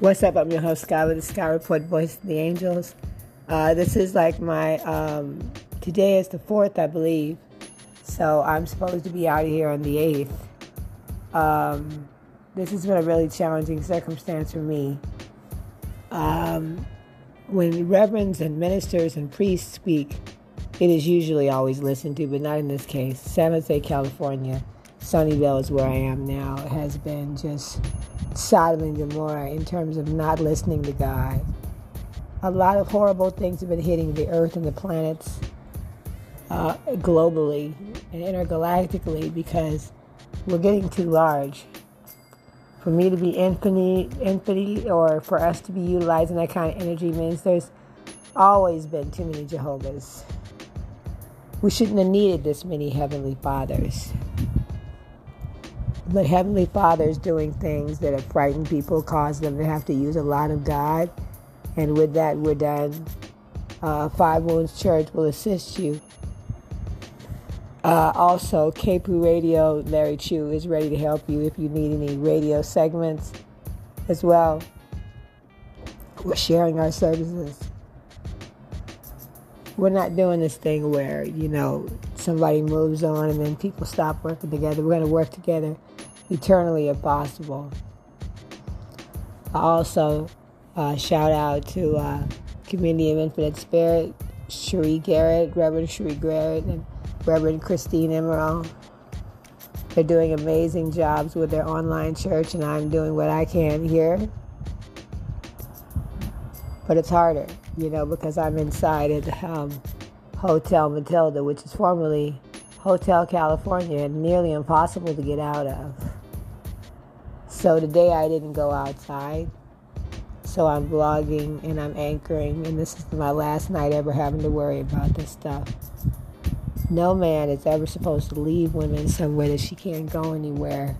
What's up? I'm your host, Sky, with the Sky Report Voice of the Angels. Uh, this is like my, um, today is the 4th, I believe. So I'm supposed to be out of here on the 8th. Um, this has been a really challenging circumstance for me. Um, when reverends and ministers and priests speak, it is usually always listened to, but not in this case. San Jose, California, Sunnyvale is where I am now, it has been just Sodom and Gomorrah in terms of not listening to God. A lot of horrible things have been hitting the earth and the planets uh, globally and intergalactically because we're getting too large. For me to be infinite, infinite, or for us to be utilizing that kind of energy means there's always been too many Jehovah's. We shouldn't have needed this many Heavenly Fathers. But Heavenly Father is doing things that have frightened people, caused them to have to use a lot of God. And with that, we're done. Uh, Five Wounds Church will assist you. Uh, also, KPOO Radio, Larry Chu is ready to help you if you need any radio segments as well. We're sharing our services. We're not doing this thing where, you know, somebody moves on and then people stop working together. We're going to work together eternally if possible. Also, uh, shout out to uh, Community of Infinite Spirit, Cherie Garrett, Reverend Cherie Garrett, and Reverend Christine Emerald. They're doing amazing jobs with their online church, and I'm doing what I can here. But it's harder, you know, because I'm inside at um, Hotel Matilda, which is formerly Hotel California, and nearly impossible to get out of. So today I didn't go outside. So I'm vlogging and I'm anchoring, and this is my last night ever having to worry about this stuff. No man is ever supposed to leave women somewhere that she can't go anywhere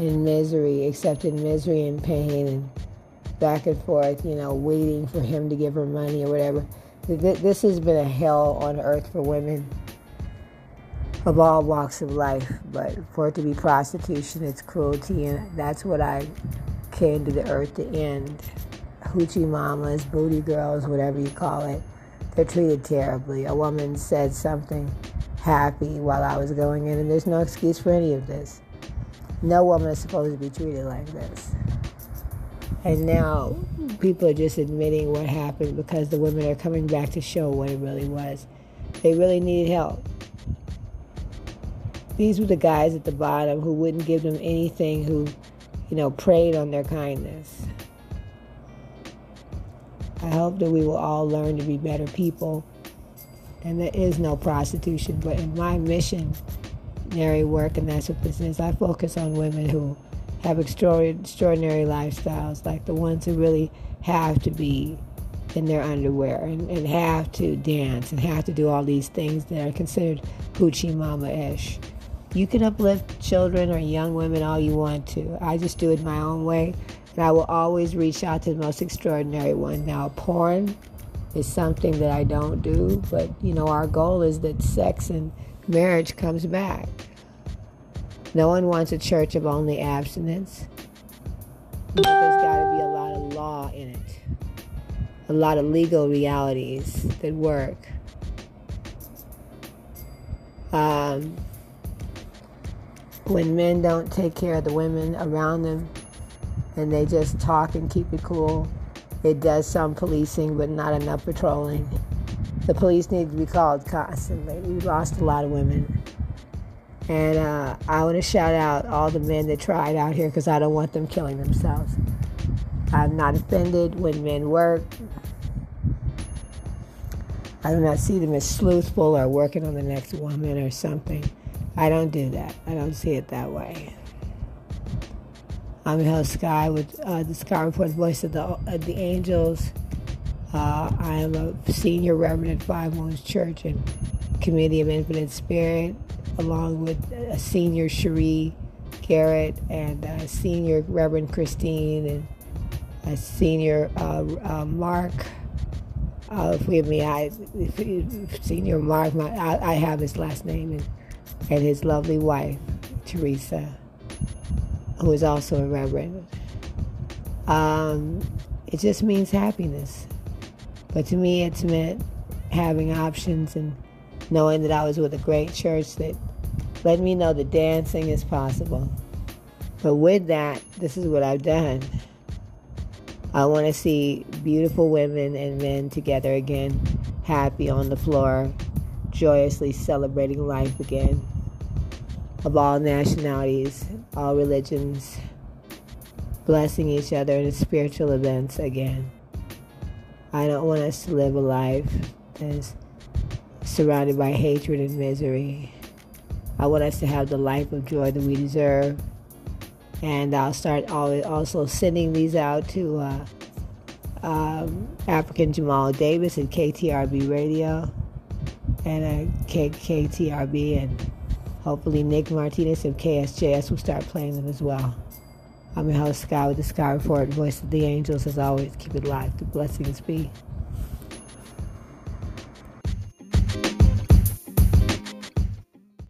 in misery, except in misery and pain and back and forth, you know, waiting for him to give her money or whatever. This has been a hell on earth for women of all walks of life, but for it to be prostitution, it's cruelty, and that's what I came to the earth to end. Hoochie mamas, booty girls, whatever you call it, they're treated terribly. A woman said something happy while I was going in, and there's no excuse for any of this. No woman is supposed to be treated like this. And now people are just admitting what happened because the women are coming back to show what it really was. They really needed help. These were the guys at the bottom who wouldn't give them anything, who, you know, preyed on their kindness. I hope that we will all learn to be better people. And there is no prostitution, but in my missionary work, and that's what this is, I focus on women who have extraordinary lifestyles, like the ones who really have to be in their underwear and, and have to dance and have to do all these things that are considered hoochie mama ish. You can uplift children or young women all you want to. I just do it my own way, and I will always reach out to the most extraordinary one. Now, porn is something that I don't do, but you know, our goal is that sex and marriage comes back. No one wants a church of only abstinence, but there's got to be a lot of law in it, a lot of legal realities that work. Um, when men don't take care of the women around them and they just talk and keep it cool, it does some policing, but not enough patrolling. The police need to be called constantly. We lost a lot of women. And uh, I want to shout out all the men that tried out here because I don't want them killing themselves. I'm not offended when men work. I do not see them as sleuthful or working on the next woman or something. I don't do that. I don't see it that way. I'm Hell Sky with uh, the Sky Report Voice of the, the Angels. Uh, I am a senior reverend at Five Wounds Church and Community of Infinite Spirit, along with a senior Cherie Garrett and a senior Reverend Christine and a senior uh, uh, Mark. Uh, forgive me, I senior Mark. My, I, I have his last name and and his lovely wife, Teresa, who is also a reverend. Um, it just means happiness. But to me, it's meant having options and knowing that I was with a great church that let me know that dancing is possible. But with that, this is what I've done. I want to see beautiful women and men together again, happy on the floor, joyously celebrating life again, of all nationalities, all religions, blessing each other in spiritual events again. I don't want us to live a life that's surrounded by hatred and misery. I want us to have the life of joy that we deserve. And I'll start also sending these out to uh, um, African Jamal Davis at KTRB Radio and at KTRB, and hopefully Nick Martinez of KSJS will start playing them as well. I'm your host, Sky with the Sky Report, voice of the angels. As always, keep it. The blessings be.